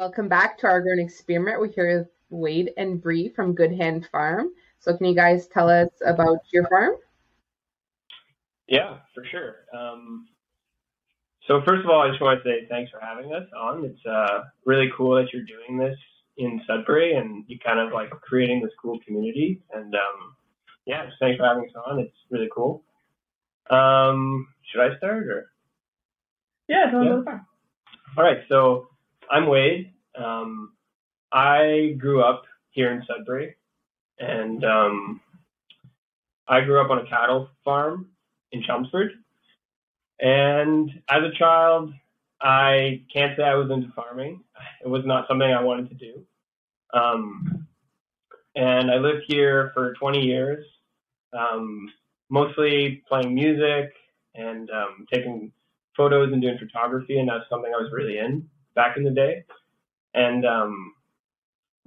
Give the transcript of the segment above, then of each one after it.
Welcome back to our growing experiment. We're here with Wade and Bri from Good Hand Farm. So, can you guys tell us about your farm? Yeah, for sure. Um, so, first of all, I just want to say thanks for having us on. It's uh, really cool that you're doing this in Sudbury and you kind of like creating this cool community. And um, yeah, just thanks for having us on. It's really cool. Um, should I start or? Yeah, totally yeah. All right, so I'm Wade. Um, I grew up here in Sudbury, and um, I grew up on a cattle farm in Chelmsford. And as a child, I can't say I was into farming. It was not something I wanted to do. Um, and I lived here for 20 years, um, mostly playing music and um, taking photos and doing photography, and that's something I was really in back in the day. And um,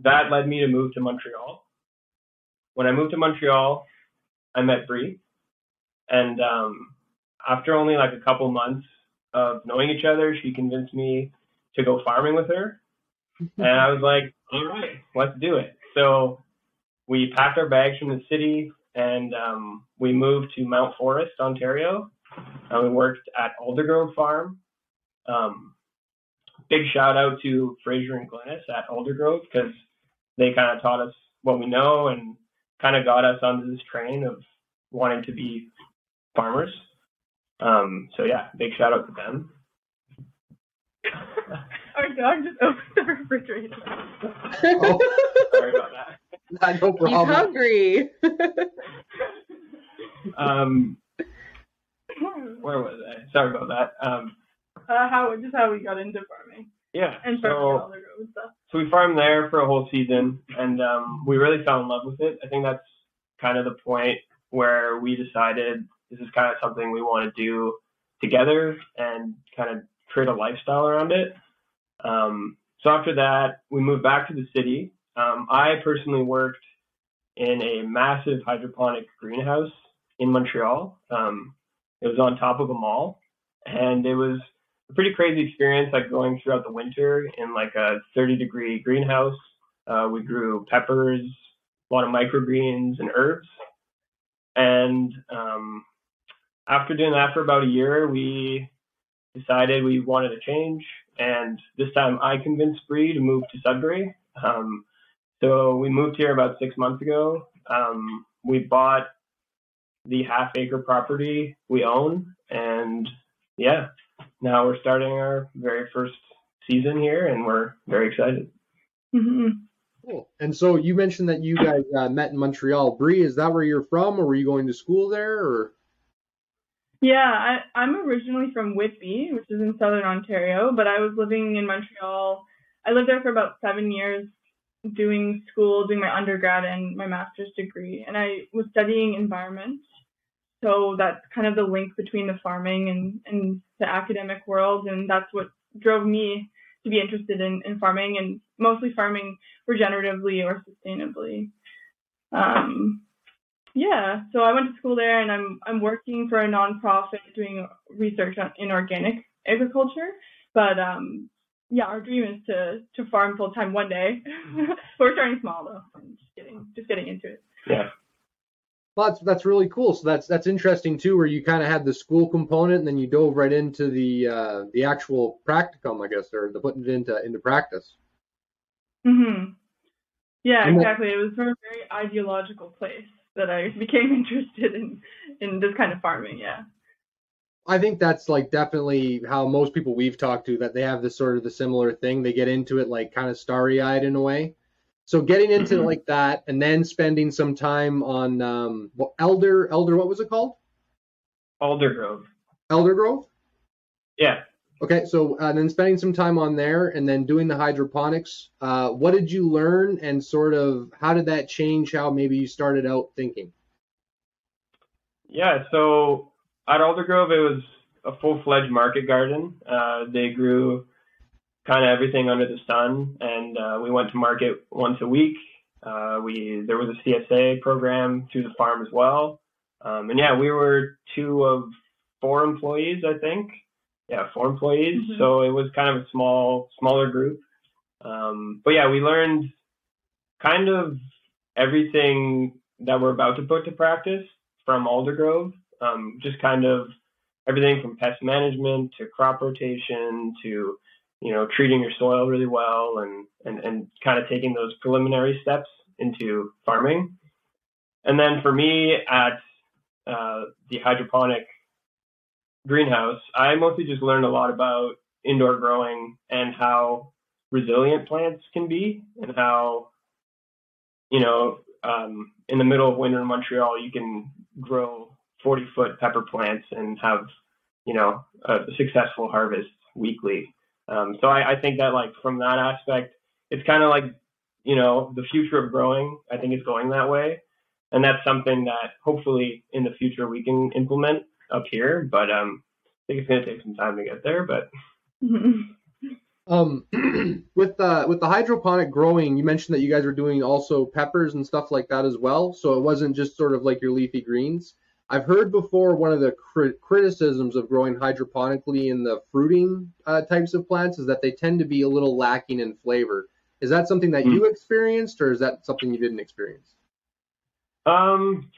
that led me to move to Montreal. When I moved to Montreal, I met Bri. And um, after only like a couple months of knowing each other, she convinced me to go farming with her. and I was like, all right, let's do it. So we packed our bags from the city and um, we moved to Mount Forest, Ontario. And we worked at Aldergrove Farm. Um, big shout out to Fraser and Glennis at Aldergrove because they kind of taught us what we know and kind of got us onto this train of wanting to be farmers. Um, so yeah, big shout out to them. Our dog just opened the refrigerator. oh, sorry about that. no problem. He's hungry. um, where was I? Sorry about that. Um, uh, how just how we got into farming. Yeah. And so, stuff. So we farmed there for a whole season, and um, we really fell in love with it. I think that's kind of the point where we decided this is kind of something we want to do together and kind of create a lifestyle around it. Um, so after that, we moved back to the city. Um, I personally worked in a massive hydroponic greenhouse in Montreal. Um, it was on top of a mall, and it was a pretty crazy experience, like going throughout the winter in like a 30 degree greenhouse. Uh, we grew peppers, a lot of microgreens and herbs. And um, after doing that for about a year, we decided we wanted to change. And this time I convinced Bri to move to Sudbury. Um, so we moved here about six months ago. Um, we bought the half acre property we own. And yeah, now we're starting our very first season here and we're very excited. Mm-hmm. Cool. And so you mentioned that you guys uh, met in Montreal. Bri, is that where you're from, or were you going to school there, or? Yeah, I, I'm originally from Whitby, which is in southern Ontario, but I was living in Montreal. I lived there for about seven years, doing school, doing my undergrad and my master's degree, and I was studying environment. So that's kind of the link between the farming and, and the academic world, and that's what drove me to be interested in, in farming and mostly farming regeneratively or sustainably. Um, yeah, so I went to school there, and I'm I'm working for a nonprofit doing research on, in organic agriculture. But um, yeah, our dream is to to farm full time one day. We're starting small though, and just getting just getting into it. Yeah. Well, that's that's really cool. So that's that's interesting too, where you kind of had the school component, and then you dove right into the uh, the actual practicum, I guess, or the putting it into into practice. Mhm. Yeah, exactly. It was from a very ideological place that I became interested in in this kind of farming. Yeah. I think that's like definitely how most people we've talked to that they have this sort of the similar thing. They get into it like kind of starry eyed in a way. So getting into mm-hmm. like that and then spending some time on um well, Elder Elder what was it called? Aldergrove. Aldergrove? Yeah. Okay, so uh, then spending some time on there and then doing the hydroponics. Uh, what did you learn and sort of how did that change how maybe you started out thinking? Yeah, so at Aldergrove it was a full-fledged market garden. Uh, they grew kind of everything under the sun, and uh, we went to market once a week. Uh, we there was a CSA program through the farm as well, um, and yeah, we were two of four employees, I think. Yeah, four employees. Mm-hmm. So it was kind of a small, smaller group. Um, but yeah, we learned kind of everything that we're about to put to practice from Aldergrove. Um, just kind of everything from pest management to crop rotation to you know treating your soil really well and and, and kind of taking those preliminary steps into farming. And then for me at uh, the hydroponic greenhouse, I mostly just learned a lot about indoor growing and how resilient plants can be and how you know um, in the middle of winter in Montreal you can grow 40 foot pepper plants and have you know a successful harvest weekly. Um, so I, I think that like from that aspect, it's kind of like you know the future of growing. I think is going that way, and that's something that hopefully in the future we can implement up here. But um, I think it's going to take some time to get there. But um, with the with the hydroponic growing, you mentioned that you guys were doing also peppers and stuff like that as well. So it wasn't just sort of like your leafy greens. I've heard before one of the crit- criticisms of growing hydroponically in the fruiting uh, types of plants is that they tend to be a little lacking in flavor. Is that something that you hmm. experienced, or is that something you didn't experience? Um,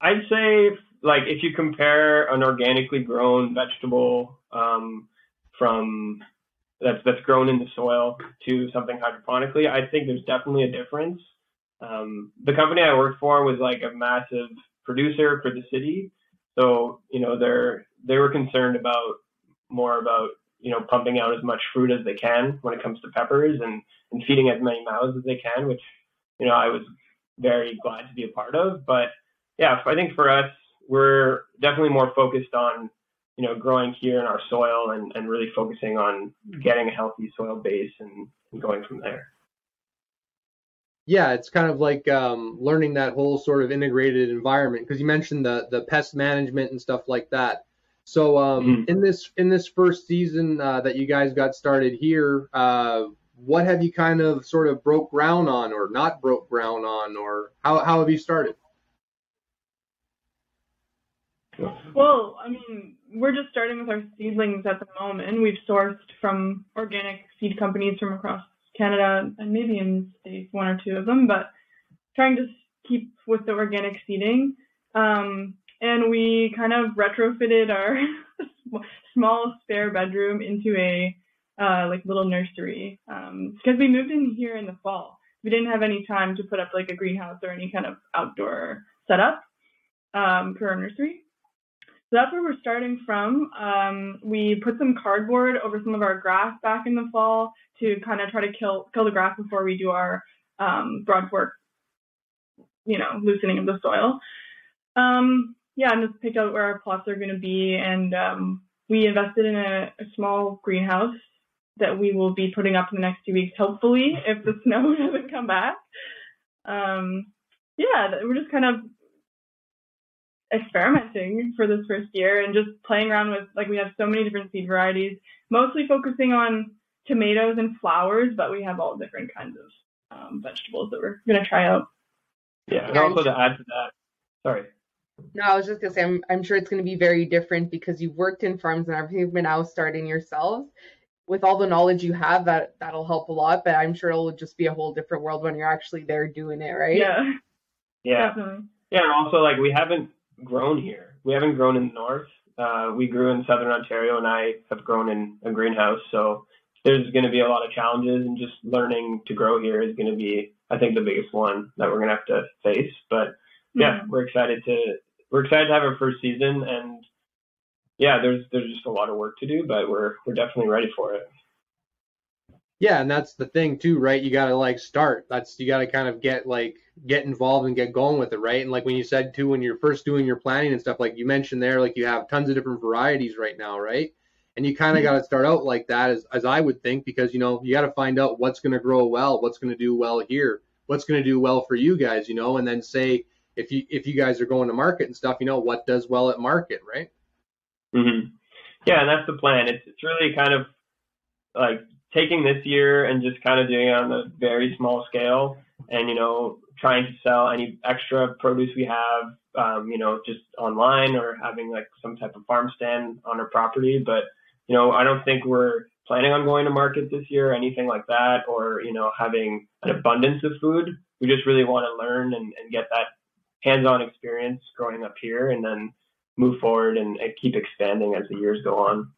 I'd say like if you compare an organically grown vegetable um, from that's that's grown in the soil to something hydroponically, I think there's definitely a difference. Um, the company I worked for was like a massive producer for the city, so you know they're they were concerned about more about you know pumping out as much fruit as they can when it comes to peppers and and feeding as many mouths as they can, which you know I was very glad to be a part of. But yeah, I think for us, we're definitely more focused on you know growing here in our soil and, and really focusing on getting a healthy soil base and, and going from there yeah it's kind of like um, learning that whole sort of integrated environment because you mentioned the the pest management and stuff like that so um, mm-hmm. in this in this first season uh, that you guys got started here uh, what have you kind of sort of broke ground on or not broke ground on or how, how have you started well, I mean, we're just starting with our seedlings at the moment. We've sourced from organic seed companies from across Canada and maybe in states, one or two of them, but trying to keep with the organic seeding. Um, and we kind of retrofitted our small spare bedroom into a uh, like little nursery because um, we moved in here in the fall. We didn't have any time to put up like a greenhouse or any kind of outdoor setup um, for our nursery. So that's where we're starting from. Um, we put some cardboard over some of our grass back in the fall to kind of try to kill kill the grass before we do our um, broad fork, you know, loosening of the soil. Um, yeah, and just pick out where our plots are going to be, and um, we invested in a, a small greenhouse that we will be putting up in the next few weeks, hopefully, if the snow doesn't come back. Um, yeah, we're just kind of experimenting for this first year and just playing around with like we have so many different seed varieties, mostly focusing on tomatoes and flowers, but we have all different kinds of um, vegetables that we're gonna try out. Yeah, and also to add to that, sorry. No, I was just gonna say I'm I'm sure it's gonna be very different because you've worked in farms and everything, but now starting yourselves. With all the knowledge you have, that that'll help a lot. But I'm sure it'll just be a whole different world when you're actually there doing it, right? Yeah. Yeah. Definitely. Yeah, and also like we haven't grown here. We haven't grown in the north. Uh, we grew in southern Ontario, and I have grown in a greenhouse. So there's going to be a lot of challenges, and just learning to grow here is going to be, I think, the biggest one that we're going to have to face. But yeah, mm-hmm. we're excited to we're excited to have our first season, and yeah, there's there's just a lot of work to do, but we're we're definitely ready for it. Yeah, and that's the thing too, right? You got to like start. That's you got to kind of get like get involved and get going with it, right? And like when you said too, when you're first doing your planning and stuff, like you mentioned there, like you have tons of different varieties right now, right? And you kind of mm-hmm. got to start out like that, as as I would think, because you know you got to find out what's going to grow well, what's going to do well here, what's going to do well for you guys, you know, and then say if you if you guys are going to market and stuff, you know what does well at market, right? Mhm. Yeah, and that's the plan. It's it's really kind of like taking this year and just kind of doing it on a very small scale and, you know, trying to sell any extra produce we have, um, you know, just online or having like some type of farm stand on our property. But, you know, I don't think we're planning on going to market this year or anything like that, or you know, having an abundance of food. We just really want to learn and, and get that hands-on experience growing up here, and then move forward and, and keep expanding as the years go on.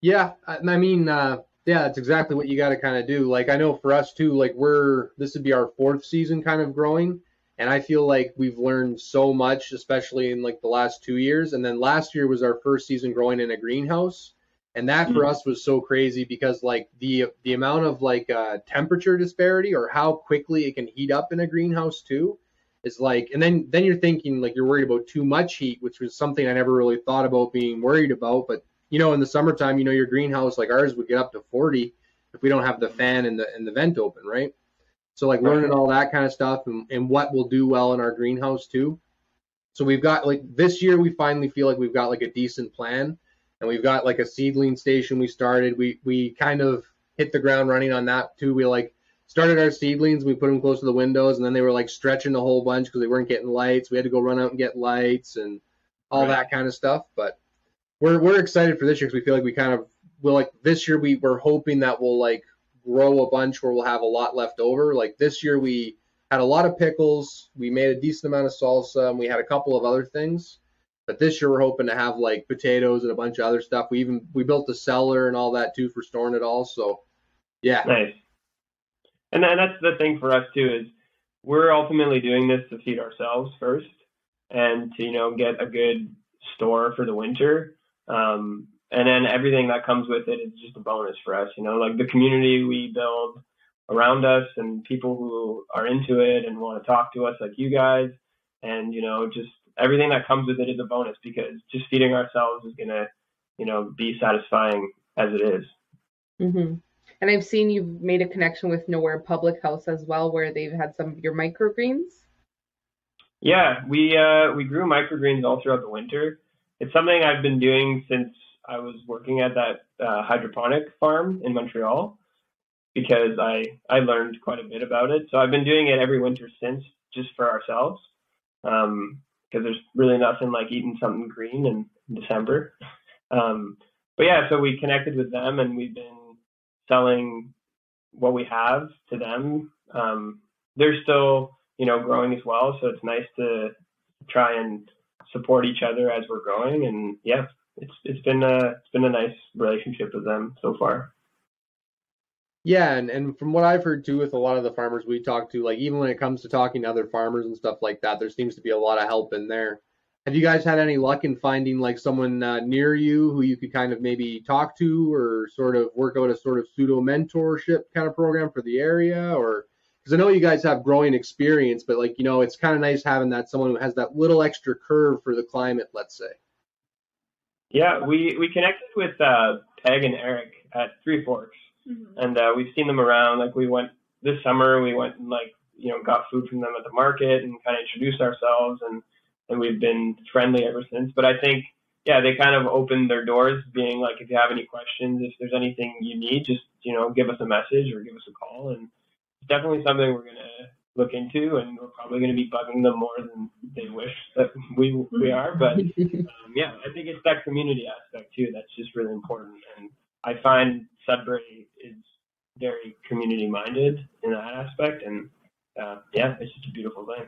Yeah, I, mean, uh, yeah, that's exactly what you got to kind of do. Like I know for us too, like we're this would be our fourth season kind of growing, and I feel like we've learned so much, especially in like the last two years. And then last year was our first season growing in a greenhouse, and that for Mhm. us was so crazy because like the the amount of like uh, temperature disparity or how quickly it can heat up in a greenhouse too is like and then then you're thinking like you're worried about too much heat which was something i never really thought about being worried about but you know in the summertime you know your greenhouse like ours would get up to 40 if we don't have the fan and the and the vent open right? So like learning all that kind of stuff and, and what will do well in our greenhouse too. So we've got like this year we finally feel like we've got like a decent plan and we've got like a seedling station we started. We we kind of hit the ground running on that too. We like started our seedlings we put them close to the windows and then they were like stretching a whole bunch because they weren't getting lights. We had to go run out and get lights and all Right. that kind of stuff but we're we're excited for this year because we feel like we kind of will like this year we we're hoping that we'll like grow a bunch where we'll have a lot left over. Like this year we had a lot of pickles. We made a decent amount of salsa and we had a couple of other things. But this year we're hoping to have like potatoes and a bunch of other stuff. We even we built a cellar and all that too for storing it all. So yeah. Nice. And then that's the thing for us too is we're ultimately doing this to feed ourselves first and to you know get a good store for the winter. Um, and then everything that comes with it is just a bonus for us. You know, like the community we build around us and people who are into it and want to talk to us like you guys and you know just everything that comes with it is a bonus because just feeding ourselves is gonna you know be satisfying as it is. Mm-hmm. And I've seen you've made a connection with Nowhere Public House as well, where they've had some of your microgreens. Yeah, we uh, we grew microgreens all throughout the winter. It's something I've been doing since I was working at that uh, hydroponic farm in Montreal because I I learned quite a bit about it. So I've been doing it every winter since, just for ourselves, because there's really nothing like eating something green in, December. Um, but yeah, so we connected with them and we've been selling what we have to them. Um, they're still you know, growing as well. So it's nice to try and support each other as we're growing. And yeah, it's it's been a it's been a nice relationship with them so far. Yeah, and, and from what I've heard too with a lot of the farmers we talk to, like even when it comes to talking to other farmers and stuff like that, there seems to be a lot of help in there. Have you guys had any luck in finding like someone uh, near you who you could kind of maybe talk to or sort of work out a sort of pseudo mentorship kind of program for the area or because I know you guys have growing experience, but like you know, it's kind of nice having that someone who has that little extra curve for the climate, let's say. Yeah, we we connected with uh, Peg and Eric at Three Forks, and uh, we've seen them around. Like we went this summer, we went and like you know got food from them at the market and kind of introduced ourselves, and and we've been friendly ever since. But I think yeah, they kind of opened their doors, being like, if you have any questions, if there's anything you need, just you know give us a message or give us a call, and it's definitely something we're gonna look into, and we're probably gonna be bugging them more than they wish that we we are, but. Um, yeah, I think it's that community aspect too that's just really important. And I find Sudbury is very community minded in that aspect. And uh, yeah, it's just a beautiful thing.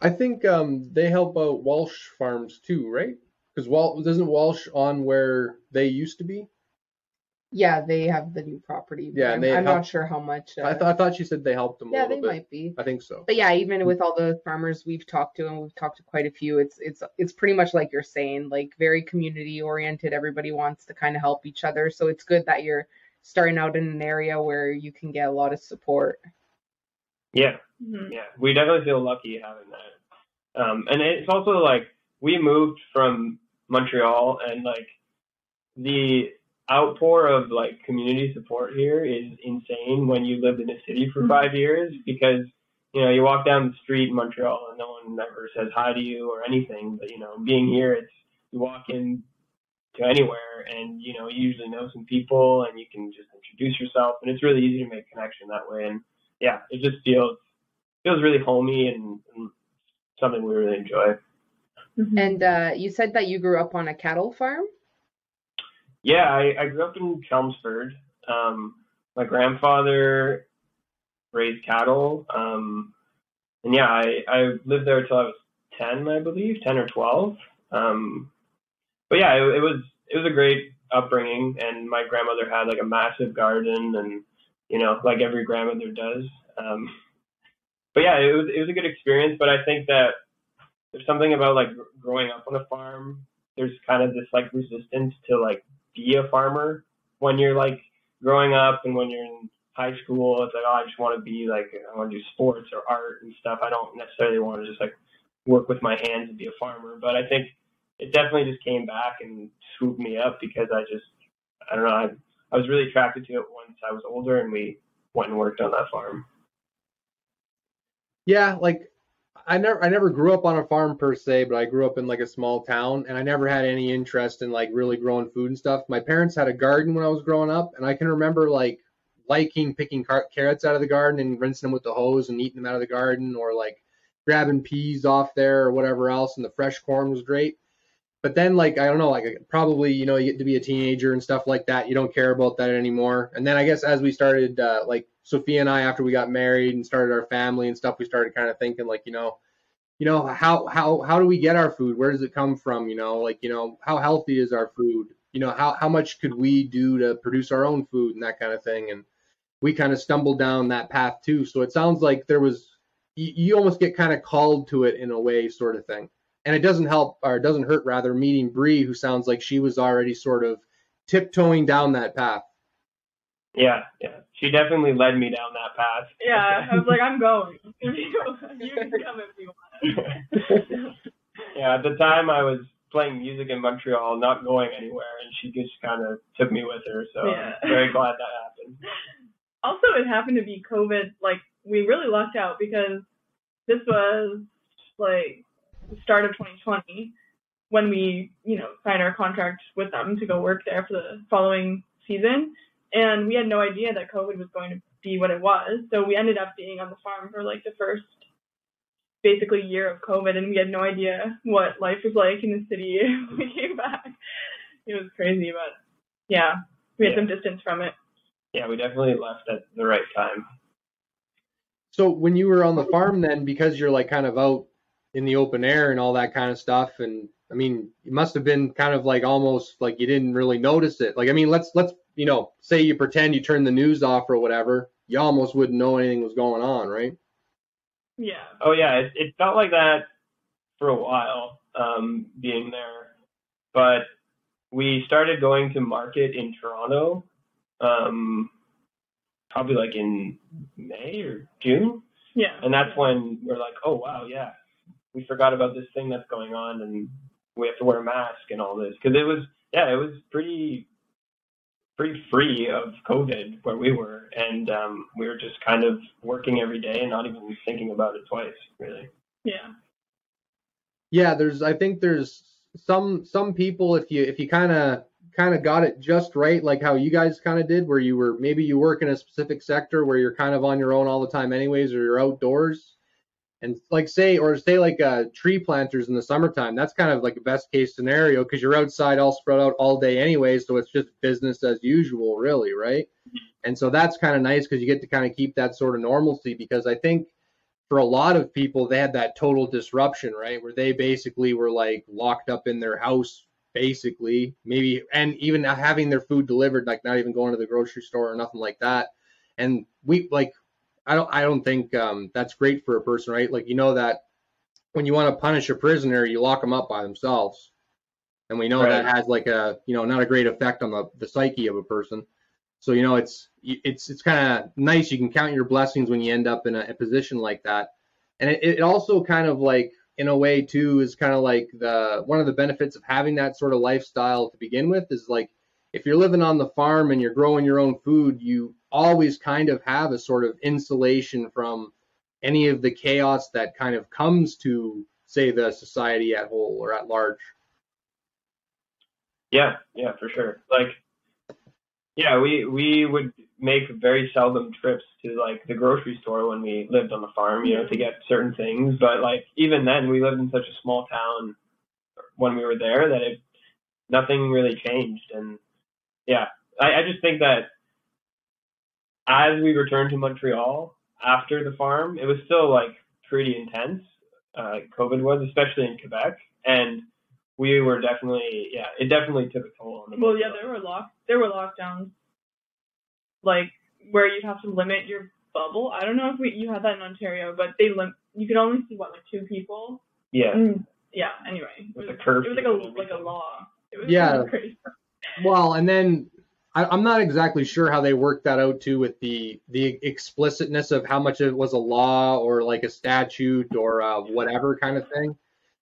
I think um, they help out Walsh farms too, right? Because Wal isn't Walsh on where they used to be? Yeah, they have the new property. but Yeah, I'm, they I'm help- not sure how much. I, uh, th- I thought she said they helped them a yeah, little they bit. might be. I think so. But yeah, even with all the farmers we've talked to, and we've talked to quite a few, it's it's it's pretty much like you're saying, like very community oriented. Everybody wants to kind of help each other, so it's good that you're starting out in an area where you can get a lot of support. Yeah, Mhm. yeah, we definitely feel lucky having that. Um, and it's also like we moved from Montreal, and like the outpour of like community support here is insane when you lived in a city for Mhm. five years because you know you walk down the street in Montreal and no one ever says hi to you or anything. But you know, being here, it's you walk in to anywhere and you know you usually know some people and you can just introduce yourself and it's really easy to make connection that way. And yeah, it just feels feels really homey and, and something we really enjoy. Mhm. And uh, you said that you grew up on a cattle farm. Yeah, I, I grew up in Chelmsford. Um, my grandfather raised cattle. Um, and yeah, I, I lived there until I was 10, I believe, 10 or 12. Um, but yeah, it, it was it was a great upbringing, and my grandmother had like a massive garden, and you know, like every grandmother does. Um, but yeah, it was it was a good experience. But I think that there's something about like growing up on a farm. There's kind of this like resistance to like be a farmer when you're like growing up and when you're in high school. It's like oh, I just want to be like I want to do sports or art and stuff. I don't necessarily want to just like work with my hands and be a farmer. But I think it definitely just came back and swooped me up because I just I don't know I I was really attracted to it once I was older and we went and worked on that farm. Yeah, like I never I never grew up on a farm per se, but I grew up in like a small town and I never had any interest in like really growing food and stuff. My parents had a garden when I was growing up and I can remember like liking picking car- carrots out of the garden and rinsing them with the hose and eating them out of the garden or like grabbing peas off there or whatever else and the fresh corn was great but then like I don't know, like probably you know you get to be a teenager and stuff like that. You don't care about that anymore. And then I guess as we started, uh, like Sophia and I, after we got married and started our family and stuff, we started kind of thinking like you know, you know how how how do we get our food? Where does it come from? You know, like you know how healthy is our food? You know how how much could we do to produce our own food and that kind of thing. And we kind of stumbled down that path too. So it sounds like there was you, you almost get kind of called to it in a way, sort of thing and it doesn't help or it doesn't hurt rather meeting Bri, who sounds like she was already sort of tiptoeing down that path. Yeah, yeah, she definitely led me down that path. Yeah, I was like, I'm going. you can come if you want. yeah, at the time I was playing music in Montreal, not going anywhere, and she just kind of took me with her. So yeah. I'm very glad that happened. Also, it happened to be COVID. Like we really lucked out because this was like the start of 2020 when we, you know, signed our contract with them to go work there for the following season. And we had no idea that COVID was going to be what it was. So we ended up being on the farm for like the first basically year of COVID and we had no idea what life was like in the city when we came back. It was crazy, but yeah, we had yeah. some distance from it. Yeah, we definitely left at the right time. So when you were on the farm then, because you're like kind of out in the open air and all that kind of stuff. And I mean, it must have been kind of like almost like you didn't really notice it. Like, I mean, let's let's you know, say you pretend you turn the news off or whatever, you almost wouldn't know anything was going on, right? Yeah. Oh yeah, it, it felt like that for a while, um, being there, but we started going to market in Toronto, um, probably like in May or June. Yeah. And that's when we're like, oh wow, yeah, we forgot about this thing that's going on and we have to wear a mask and all this because it was yeah it was pretty pretty free of COVID where we were and um, we were just kind of working every day and not even thinking about it twice really. Yeah. Yeah, there's I think there's some some people if you if you kind of kind of got it just right like how you guys kind of did where you were maybe you work in a specific sector where you're kind of on your own all the time anyways or you're outdoors and like say or say like uh, tree planters in the summertime that's kind of like a best case scenario because you're outside all spread out all day anyway so it's just business as usual really right? And so that's kind of nice because you get to kind of keep that sort of normalcy because i think for a lot of people they had that total disruption right? Where they basically were like locked up in their house basically. Maybe and even having their food delivered like not even going to the grocery store or nothing like that. And we like I don't I don't think um, that's great for a person, right? Like you know that when you want to punish a prisoner, you lock them up by themselves, and we know right. that has like a you know not a great effect on the the psyche of a person. So you know it's it's it's kind of nice. You can count your blessings when you end up in a, a position like that, and it, it also kind of like in a way too is kind of like the one of the benefits of having that sort of lifestyle to begin with is like if you're living on the farm and you're growing your own food, you always kind of have a sort of insulation from any of the chaos that kind of comes to say the society at whole or at large. Yeah, yeah, for sure. Like yeah, we we would make very seldom trips to like the grocery store when we lived on the farm, you know, to get certain things. But like even then, we lived in such a small town when we were there that it nothing really changed, and yeah, I, I just think that as we returned to Montreal after the farm, it was still like pretty intense. Uh, COVID was, especially in Quebec, and we were definitely, yeah, it definitely took a toll on the. Well, yeah, there were lock there were lockdowns, like where you'd have to limit your bubble. I don't know if we you had that in Ontario, but they lim you could only see what like two people. Yeah, Mm, yeah. Anyway, it With was, the curfew it was like a like a law. It was Yeah. kind of crazy. Well, and then I, I'm not exactly sure how they worked that out too with the the explicitness of how much it was a law or like a statute or uh, whatever kind of thing,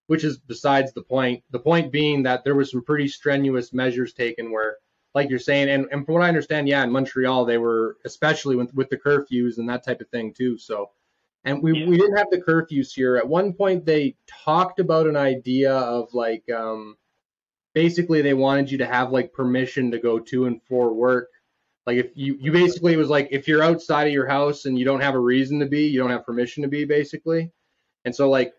which is besides the point. The point being that there was some pretty strenuous measures taken where, like you're saying, and, and from what I understand, yeah, in Montreal they were especially with with the curfews and that type of thing too. So. And we, Yeah. we didn't have the curfews here. At one point, they talked about an idea of like um, basically they wanted you to have like permission to go to and for work. Like if you you basically it was like if you're outside of your house and you don't have a reason to be, you don't have permission to be basically. And so like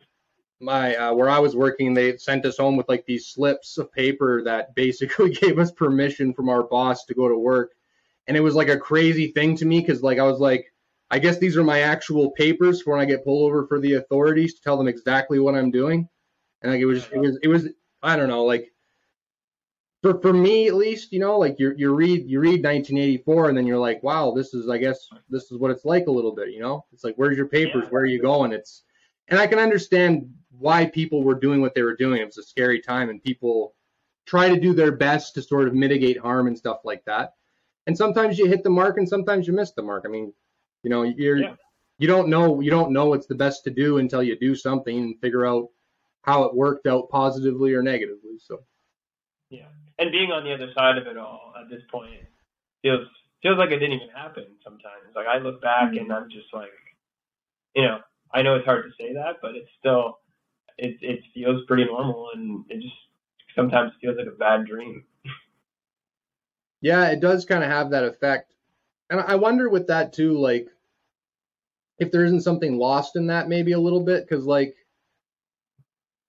my uh, where I was working, they sent us home with like these slips of paper that basically gave us permission from our boss to go to work. And it was like a crazy thing to me because like I was like, I guess these are my actual papers for when I get pulled over for the authorities to tell them exactly what I'm doing. And like it was it was it was I don't know like for for me at least, you know, like you you read you read 1984 and then you're like, wow, this is I guess this is what it's like a little bit, you know. It's like where's your papers? Where are you going? It's and I can understand why people were doing what they were doing. It was a scary time and people try to do their best to sort of mitigate harm and stuff like that. And sometimes you hit the mark and sometimes you miss the mark. I mean, you know, you're Yeah. you don't know you don't know what's the best to do until you do something and figure out how it worked out positively or negatively. So yeah. And being on the other side of it all at this point feels feels like it didn't even happen. Sometimes, like I look back mm-hmm. and I'm just like, you know, I know it's hard to say that, but it's still it it feels pretty normal, and it just sometimes feels like a bad dream. Yeah, it does kind of have that effect. And I wonder with that too, like, if there isn't something lost in that maybe a little bit, because like,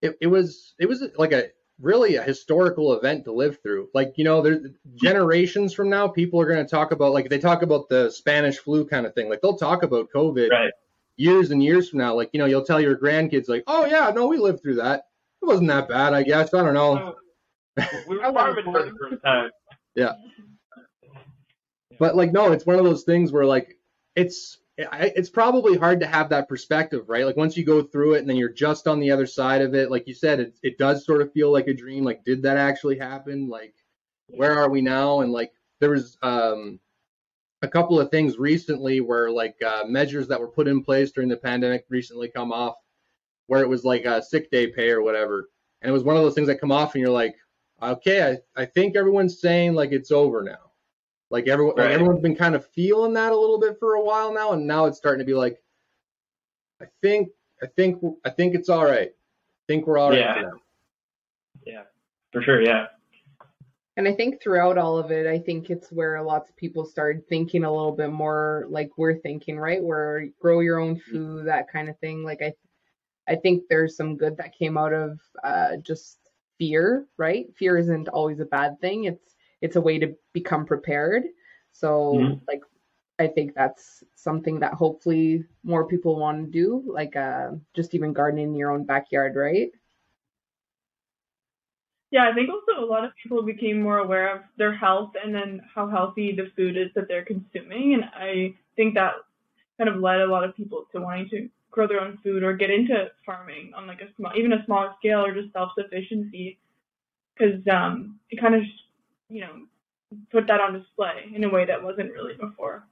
it, it was it was like a really a historical event to live through. Like, you know, there's generations from now, people are going to talk about like they talk about the Spanish flu kind of thing. Like they'll talk about COVID Right. years and years from now. Like, you know, you'll tell your grandkids like, oh yeah, no, we lived through that. It wasn't that bad, I guess. I don't know. Uh, we were farming for the first time. Yeah. but like no it's one of those things where like it's I- it's probably hard to have that perspective right? Like once you go through it and then you're just on the other side of it like you said it, it does sort of feel like a dream. Like did that actually happen? Like where are we now? And like there was um a couple of things recently where like uh, measures that were put in place during the pandemic recently come off where it was like a sick day pay or whatever. And it was one of those things that come off and you're like okay i, I think everyone's saying like it's over now like everyone, like Right. everyone's been kind of feeling that a little bit for a while now, and now it's starting to be like, I think, I think, I think it's all right. I think we're all right Yeah. now. Yeah, for sure. Yeah. And I think throughout all of it, I think it's where lots of people started thinking a little bit more like we're thinking, right? Where grow your own food, that kind of thing. Like I, I think there's some good that came out of uh, just fear, right? Fear isn't always a bad thing. It's it's a way to become prepared. So Mhm. like, I think that's something that hopefully more people want to do, like uh, just even gardening in your own backyard, right? Yeah, I think also a lot of people became more aware of their health and then how healthy the food is that they're consuming. And I think that kind of led a lot of people to wanting to grow their own food or get into farming on like a small, even a smaller scale or just self sufficiency. Because um, it kind of, you know, put that on display in a way that wasn't really before.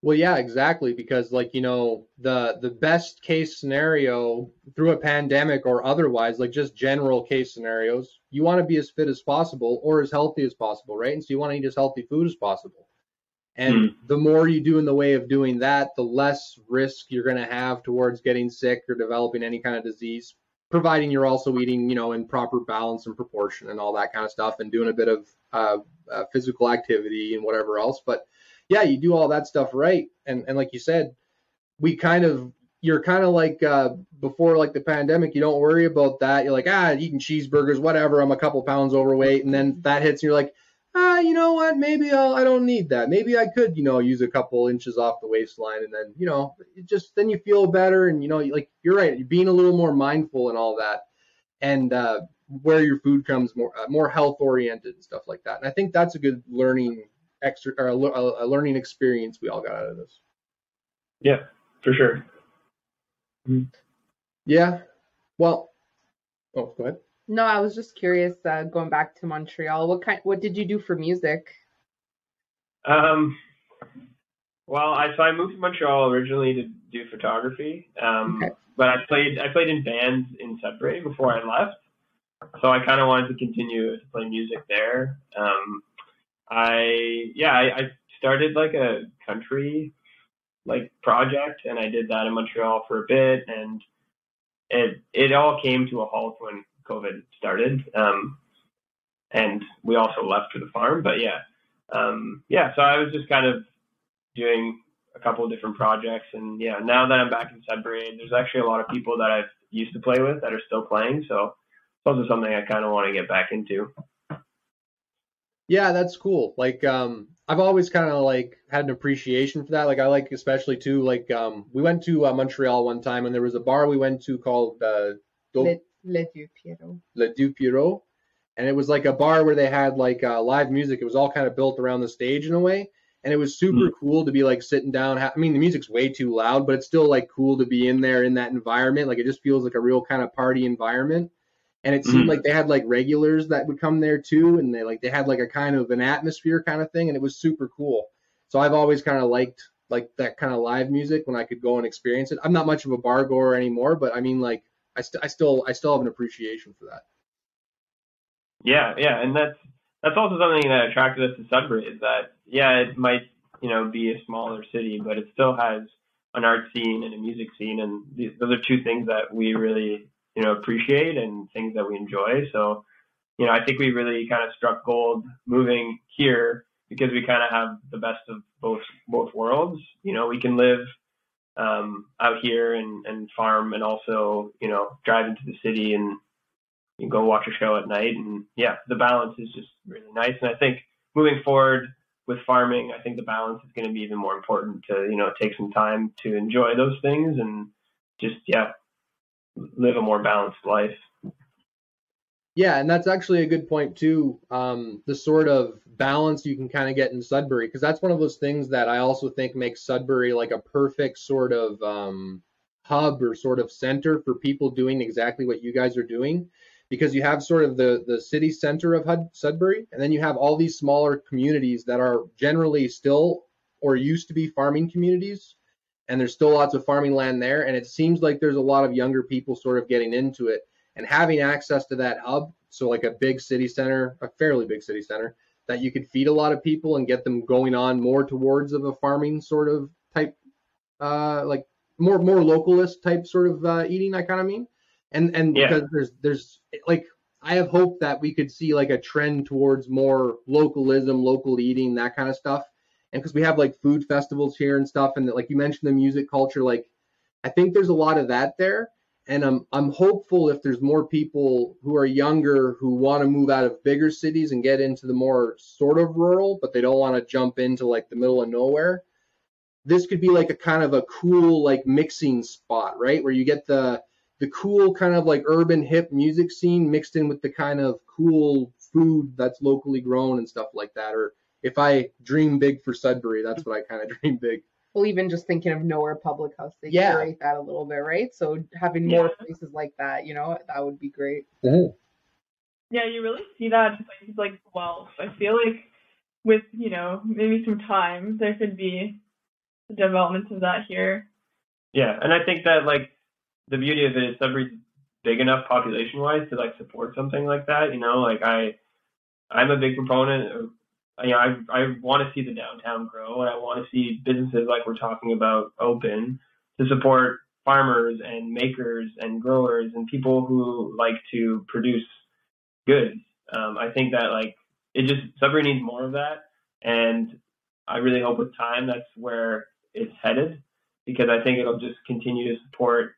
Well, yeah, exactly. Because like you know, the the best case scenario through a pandemic or otherwise, like just general case scenarios, you want to be as fit as possible or as healthy as possible, right? And so you want to eat as healthy food as possible. And hmm. the more you do in the way of doing that, the less risk you're going to have towards getting sick or developing any kind of disease, providing you're also eating, you know, in proper balance and proportion and all that kind of stuff, and doing a bit of uh, uh, physical activity and whatever else. But yeah, you do all that stuff right, and and like you said, we kind of you're kind of like uh, before like the pandemic, you don't worry about that. You're like ah, eating cheeseburgers, whatever. I'm a couple pounds overweight, and then that hits, and you're like, ah, you know what? Maybe I'll, I don't need that. Maybe I could, you know, use a couple inches off the waistline, and then, you know, it just then you feel better, and you know, like you're right, you're being a little more mindful and all that, and uh, where your food comes more uh, more health oriented and stuff like that. And I think that's a good learning extra or a, a learning experience we all got out of this. Yeah, for sure. Mm-hmm. Yeah. Well, oh, go ahead. No, I was just curious. Uh, going back to Montreal, what kind? What did you do for music? Um, well, I so I moved to Montreal originally to do photography. Um, okay. but I played I played in bands in Sudbury before I left, so I kind of wanted to continue to play music there. Um, I yeah I, I started like a country like project, and I did that in Montreal for a bit, and it it all came to a halt when COVID started. Um, and we also left for the farm, but yeah, um, yeah. So I was just kind of doing a couple of different projects, and yeah, now that I'm back in Sudbury, there's actually a lot of people that I've used to play with that are still playing. So it's also something I kind of want to get back into. Yeah, that's cool. Like, um, I've always kind of like had an appreciation for that. Like, I like especially too. Like, um, we went to uh, Montreal one time, and there was a bar we went to called uh, Do- Les Deux Pierrots. Les Deux Pierrots. And it was like a bar where they had like uh, live music. It was all kind of built around the stage in a way. And it was super mm. cool to be like sitting down. I mean, the music's way too loud, but it's still like cool to be in there in that environment. Like it just feels like a real kind of party environment. And it seemed mm. like they had like regulars that would come there too. And they like, they had like a kind of an atmosphere kind of thing. And it was super cool. So I've always kind of liked like that kind of live music when I could go and experience it. I'm not much of a bar goer anymore, but I mean, like, I, st- I still I still have an appreciation for that. Yeah, yeah, and that's that's also something that attracted us to Sudbury is that yeah, it might you know be a smaller city, but it still has an art scene and a music scene, and these, those are two things that we really you know appreciate and things that we enjoy. So you know, I think we really kind of struck gold moving here because we kind of have the best of both both worlds. You know, we can live um, out here and, and farm and also, you know, drive into the city and you go watch a show at night. And yeah, the balance is just really nice. And I think moving forward with farming, I think the balance is going to be even more important to, you know, take some time to enjoy those things and just, yeah, live a more balanced life. Yeah, and that's actually a good point too. Um, the sort of balance you can kind of get in Sudbury, because that's one of those things that I also think makes Sudbury like a perfect sort of um, hub or sort of center for people doing exactly what you guys are doing. Because you have sort of the the city center of Hud- Sudbury, and then you have all these smaller communities that are generally still or used to be farming communities, and there's still lots of farming land there. And it seems like there's a lot of younger people sort of getting into it and having access to that hub, so like a big city center, a fairly big city center, that you could feed a lot of people and get them going on more towards of a farming sort of type, uh, like more more localist type sort of uh, eating. I kind of mean, and and yeah. because there's there's like I have hope that we could see like a trend towards more localism, local eating, that kind of stuff. And because we have like food festivals here and stuff, and like you mentioned the music culture, like I think there's a lot of that there and I'm I'm hopeful if there's more people who are younger who want to move out of bigger cities and get into the more sort of rural, but they don't want to jump into like the middle of nowhere. This could be like a kind of a cool like mixing spot, right? Where you get the the cool kind of like urban hip music scene mixed in with the kind of cool food that's locally grown and stuff like that. Or if I dream big for Sudbury, that's what I kind of dream big well, even just thinking of Nowhere Public House, they yeah. curate that a little bit, right? So having more yeah. places like that, you know, that would be great. Mm-hmm. Yeah, you really see that in places like Guelph. I feel like with, you know, maybe some time, there could be development of that here. Yeah, and I think that like the beauty of it is Sudbury's big enough population wise to like support something like that. You know, like I I'm a big proponent of you know, I I want to see the downtown grow, and I want to see businesses like we're talking about open to support farmers and makers and growers and people who like to produce goods. Um, I think that like it just Sudbury needs more of that, and I really hope with time that's where it's headed because I think it'll just continue to support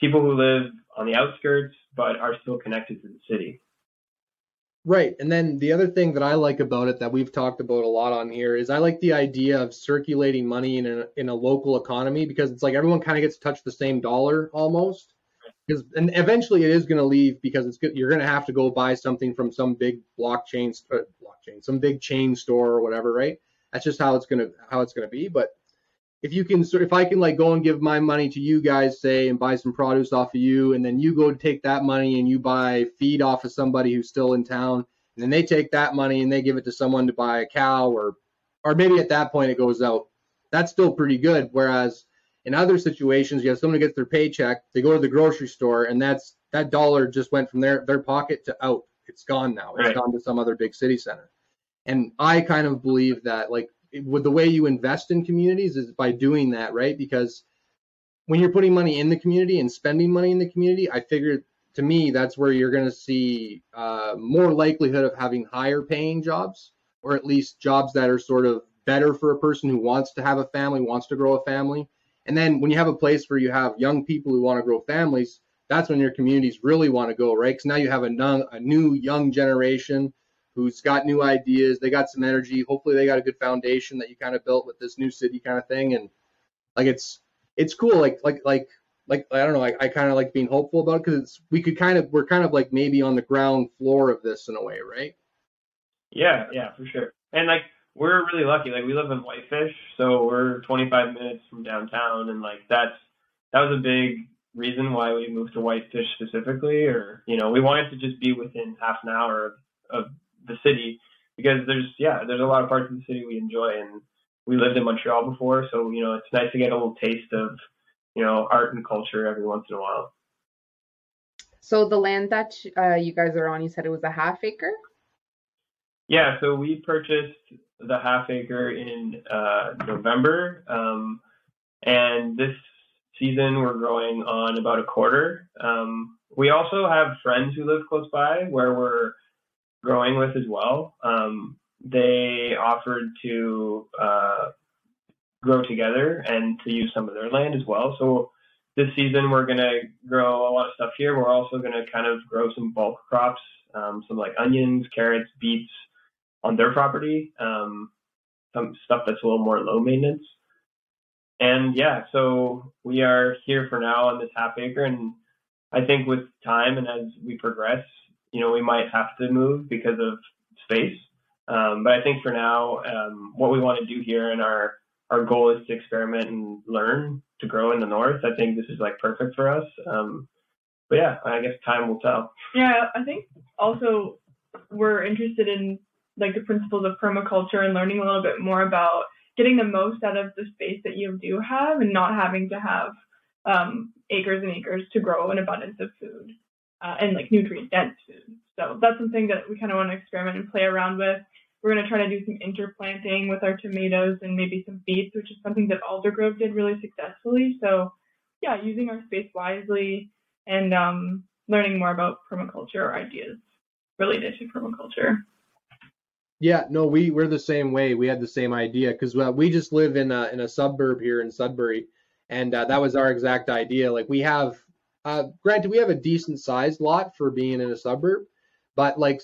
people who live on the outskirts but are still connected to the city. Right. And then the other thing that I like about it that we've talked about a lot on here is I like the idea of circulating money in a, in a local economy because it's like everyone kind of gets to touch the same dollar almost. Because and eventually it is going to leave because it's good. You're going to have to go buy something from some big blockchain, uh, blockchain, some big chain store or whatever, right? That's just how it's going to how it's going to be. But if you can if I can like go and give my money to you guys say and buy some produce off of you and then you go take that money and you buy feed off of somebody who's still in town and then they take that money and they give it to someone to buy a cow or or maybe at that point it goes out that's still pretty good. Whereas in other situations you have someone who gets their paycheck they go to the grocery store and that's that dollar just went from their their pocket to out. It's gone now. It's Right. gone to some other big city center. And i kind of believe that like with the way you invest in communities is by doing that, right? Because when you're putting money in the community and spending money in the community, I figure to me that's where you're going to see uh, more likelihood of having higher paying jobs, or at least jobs that are sort of better for a person who wants to have a family, wants to grow a family. And then when you have a place where you have young people who want to grow families, that's when your communities really want to go, right? Because now you have a, nun- a new young generation who's got new ideas. They got some energy. Hopefully, they got a good foundation that you kind of built with this new city kind of thing. And like it's it's cool. Like like like like I don't know. I, I kind of like being hopeful about it because it's we could kind of we're kind of like maybe on the ground floor of this in a way, right? Yeah, yeah, for sure. And like we're really lucky. Like we live in Whitefish, so we're 25 minutes from downtown, and like that's that was a big reason why we moved to Whitefish specifically. Or you know, we wanted to just be within half an hour of, of the city because there's yeah, there's a lot of parts of the city we enjoy, and we lived in Montreal before, so you know, it's nice to get a little taste of you know art and culture every once in a while. So the land that uh, you guys are on, you said it was a half acre. Yeah, so we purchased the half acre in uh, November, um, and this season we're growing on about a quarter. Um, we also have friends who live close by where we're growing with as well. Um, they offered to uh, grow together and to use some of their land as well. So this season we're gonna grow a lot of stuff here. We're also gonna kind of grow some bulk crops, um, some like onions, carrots, beets on their property, um, some stuff that's a little more low maintenance. And yeah, so we are here for now on this half acre, and I think with time and as we progress, you know, we might have to move because of space. Um, but I think for now, um, what we want to do here and our our goal is to experiment and learn to grow in the north. I think this is like perfect for us. Um, but yeah, I guess time will tell. Yeah, I think also we're interested in like the principles of permaculture and learning a little bit more about getting the most out of the space that you do have and not having to have um, acres and acres to grow an abundance of food uh, and like nutrient dense food. So that's something that we kind of want to experiment and play around with. We're going to try to do some interplanting with our tomatoes and maybe some beets, which is something that Aldergrove did really successfully. So yeah, using our space wisely and um, learning more about permaculture or ideas related to permaculture. Yeah, no, we we're the same way. We had the same idea because we just live in a in a suburb here in Sudbury, and uh, that was our exact idea. Like we have, uh, granted, we have a decent sized lot for being in a suburb, but like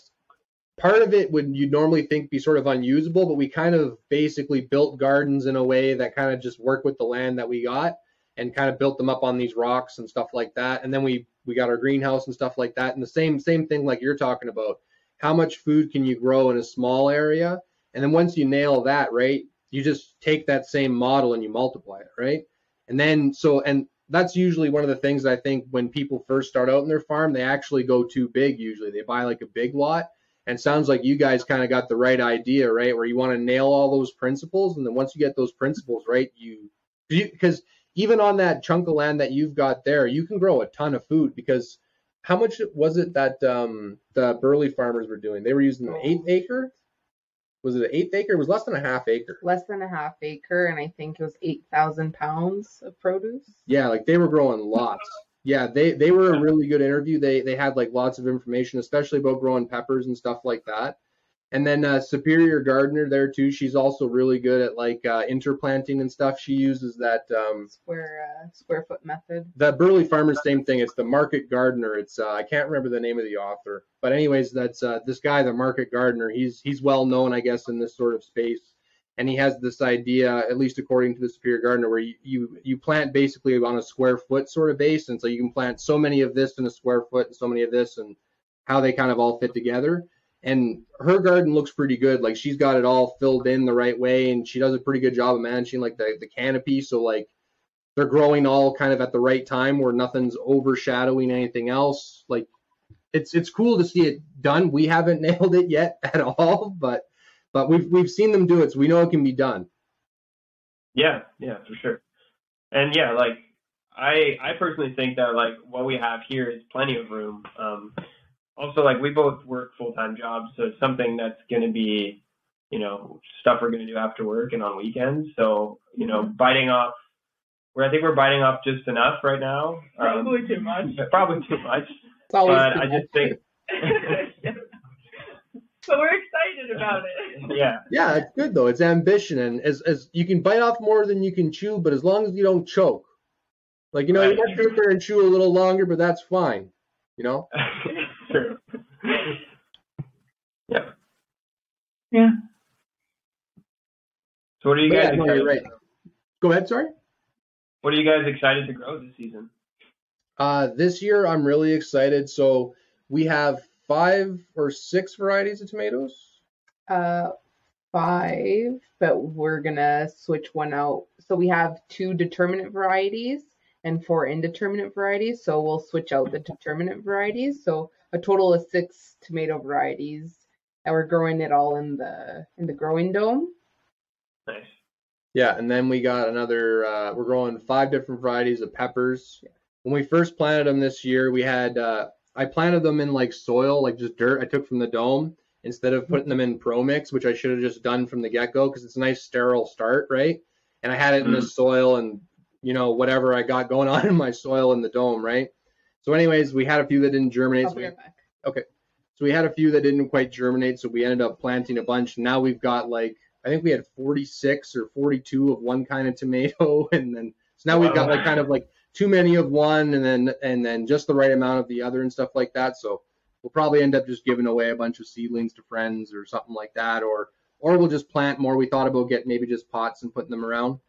part of it would you normally think be sort of unusable, but we kind of basically built gardens in a way that kind of just work with the land that we got and kind of built them up on these rocks and stuff like that. And then we we got our greenhouse and stuff like that. And the same same thing like you're talking about how much food can you grow in a small area and then once you nail that right you just take that same model and you multiply it right and then so and that's usually one of the things i think when people first start out in their farm they actually go too big usually they buy like a big lot and sounds like you guys kind of got the right idea right where you want to nail all those principles and then once you get those principles right you because even on that chunk of land that you've got there you can grow a ton of food because how much was it that um, the Burley farmers were doing? They were using an eighth acre. Was it an eighth acre? It was less than a half acre. Less than a half acre, and I think it was eight thousand pounds of produce. Yeah, like they were growing lots. Yeah, they they were a really good interview. They they had like lots of information, especially about growing peppers and stuff like that. And then uh, Superior Gardener there too. She's also really good at like uh, interplanting and stuff. She uses that um, Square uh, square foot method. the Burley Farmers same thing. It's the Market Gardener. It's uh, I can't remember the name of the author, but anyways, that's uh, this guy, the Market Gardener. He's he's well known, I guess, in this sort of space, and he has this idea, at least according to the Superior Gardener, where you you, you plant basically on a square foot sort of base, and so you can plant so many of this in a square foot and so many of this, and how they kind of all fit together. And her garden looks pretty good. Like she's got it all filled in the right way, and she does a pretty good job of managing like the the canopy. So like they're growing all kind of at the right time where nothing's overshadowing anything else. Like it's it's cool to see it done. We haven't nailed it yet at all, but but we've we've seen them do it, so we know it can be done. Yeah, yeah, for sure. And yeah, like I I personally think that like what we have here is plenty of room. Um, also, like we both work full time jobs, so it's something that's going to be, you know, stuff we're going to do after work and on weekends. So you know, biting off. Where I think we're biting off just enough right now. Um, Probably too much. Probably too much. It's always But too I just much. think, so we're excited about it. yeah, Yeah, it's good though. It's ambition, and as as you can bite off more than you can chew, but as long as you don't choke. Like you know, you Right. might sit there and chew a little longer, but that's fine. You know. True. Yeah. Yeah. So what are you But guys yeah, excited? you're right. Go ahead. Sorry. What are you guys excited to grow this season? Uh, this year I'm really excited. So we have five or six varieties of tomatoes. Uh, five, but we're gonna switch one out. So we have two determinate varieties and four indeterminate varieties. So we'll switch out the determinate varieties. So a total of six tomato varieties, and we're growing it all in the in the growing dome. Nice. Yeah, and then we got another. Uh, we're growing five different varieties of peppers. When we first planted them this year, we had. Uh, I planted them in like soil, like just dirt I took from the dome, instead of putting them in Pro-Mix, which I should have just done from the get go because it's a nice sterile start, right? And I had it in the soil and you know whatever I got going on in my soil in the dome, right? So, anyways, we had a few that didn't germinate. I'll So we, right back. so we had a few that didn't quite germinate, so we ended up planting a bunch. Now we've got like I think we had 46 or 42 of one kind of tomato, and then so now we've got like kind of like too many of one, and then and then just the right amount of the other and stuff like that. So we'll probably end up just giving away a bunch of seedlings to friends or something like that, or or we'll just plant more. We thought about getting maybe just pots and putting them around.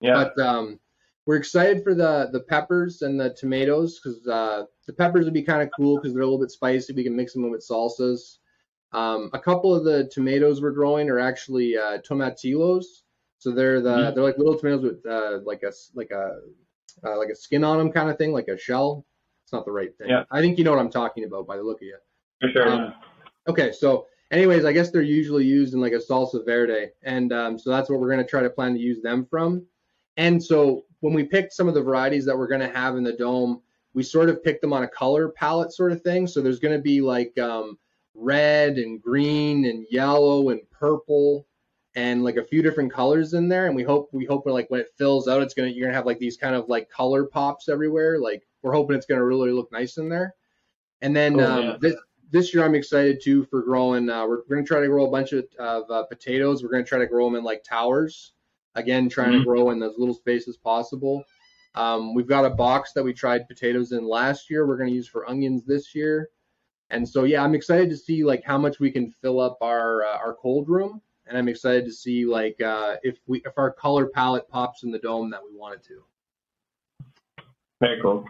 Yeah. But um, we're excited for the the peppers and the tomatoes because uh, the peppers would be kind of cool because they're a little bit spicy. We can mix them with salsas. Um, a couple of the tomatoes we're growing are actually uh, tomatillos. So they're the Mhm. they're like little tomatoes with uh, like a like a uh, like a skin on them kind of thing, like a shell. It's not the right thing. Yeah. I think you know what I'm talking about by the look of you. for sure. um, Okay, so anyways, I guess they're usually used in like a salsa verde, and um, so that's what we're gonna try to plan to use them from. And so when we picked some of the varieties that we're gonna have in the dome, we sort of picked them on a color palette sort of thing. So there's gonna be like um, red and green and yellow and purple and like a few different colors in there. And we hope we hope like when it fills out, it's gonna you're gonna have like these kind of like color pops everywhere. Like we're hoping it's gonna really look nice in there. And then Cool, um, yeah. this this year I'm excited too for growing. Uh, we're, we're gonna try to grow a bunch of, of uh, potatoes. We're gonna try to grow them in like towers. Again, trying Mhm. to grow in as little space as possible. Um, we've got a box that we tried potatoes in last year. We're gonna use for onions this year. And so yeah, I'm excited to see like how much we can fill up our uh, our cold room, and I'm excited to see like uh, if we if our color palette pops in the dome that we want it to. Very cool.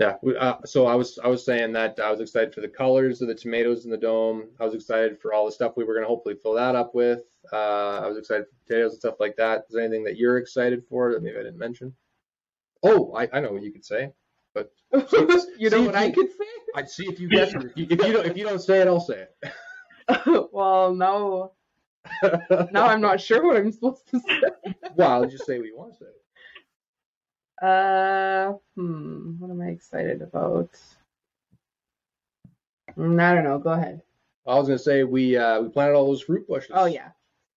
Yeah. we- Uh, so I was I was saying that I was excited for the colors of the tomatoes in the dome. I was excited for all the stuff we were going to hopefully fill that up with. Uh, I was excited for potatoes and stuff like that. Is there anything that you're excited for that maybe I didn't mention? Oh, I, I know what you could say, but you know what I could say? I'd see if you guess it. If you, if you don't if you don't say it, I'll say it. well, no, now I'm not sure what I'm supposed to say. well, I'll just say what you want to say. Uh, hmm, what am I excited about? Mm, I don't know. Go ahead. I was gonna say we uh, we planted all those fruit bushes. Oh yeah.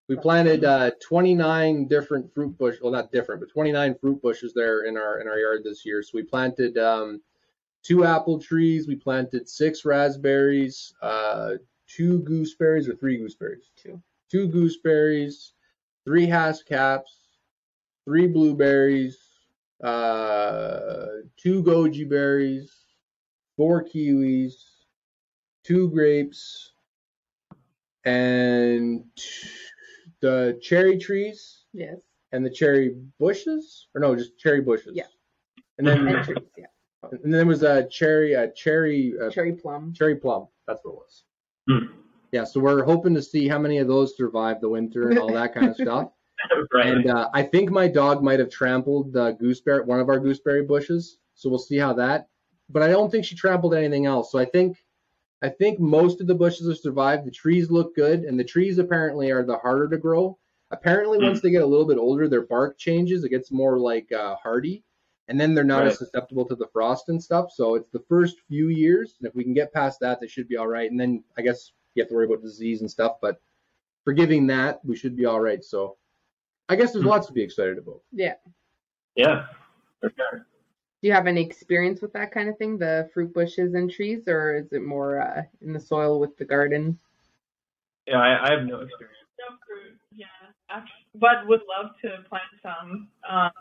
We planted uh, 29 different fruit bush, well not different, but 29 fruit bushes there in our in our yard this year. So we planted um, two apple trees, we planted six raspberries, uh, two gooseberries or three gooseberries. Two. Two gooseberries, three Haskaps, three blueberries, uh, two goji berries, four kiwis, two grapes, and t- the cherry trees Yes. and the cherry bushes, or no, just cherry bushes. Yeah. And then And trees, yeah. and then there was a cherry, a cherry, a Cherry plum. cherry plum. That's what it was. Hmm. Yeah, so we're hoping to see how many of those survive the winter and all that kind of stuff. right. And uh, I think my dog might have trampled the gooseberry, one of our gooseberry bushes. So we'll see how that. But I don't think she trampled anything else. So I think, I think most of the bushes have survived. The trees look good, and the trees apparently are the harder to grow. Apparently, once they get a little bit older, their bark changes. It gets more like uh, hardy, and then they're not Right. as susceptible to the frost and stuff. So it's the first few years, and if we can get past that, they should be all right. And then I guess you have to worry about disease and stuff, but forgiving that, we should be all right. So I guess there's Hmm. lots to be excited about. Yeah. yeah, for sure. Do you have any experience with that kind of thing, the fruit bushes and trees, or is it more uh, in the soil with the garden? Yeah, I, I have no experience. No fruit, yeah. Actually, but would love to plant some. Um,